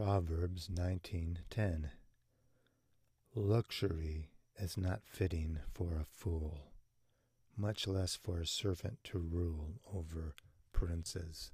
Proverbs 19:10 Luxury is not fitting for a fool, much less for a servant to rule over princes.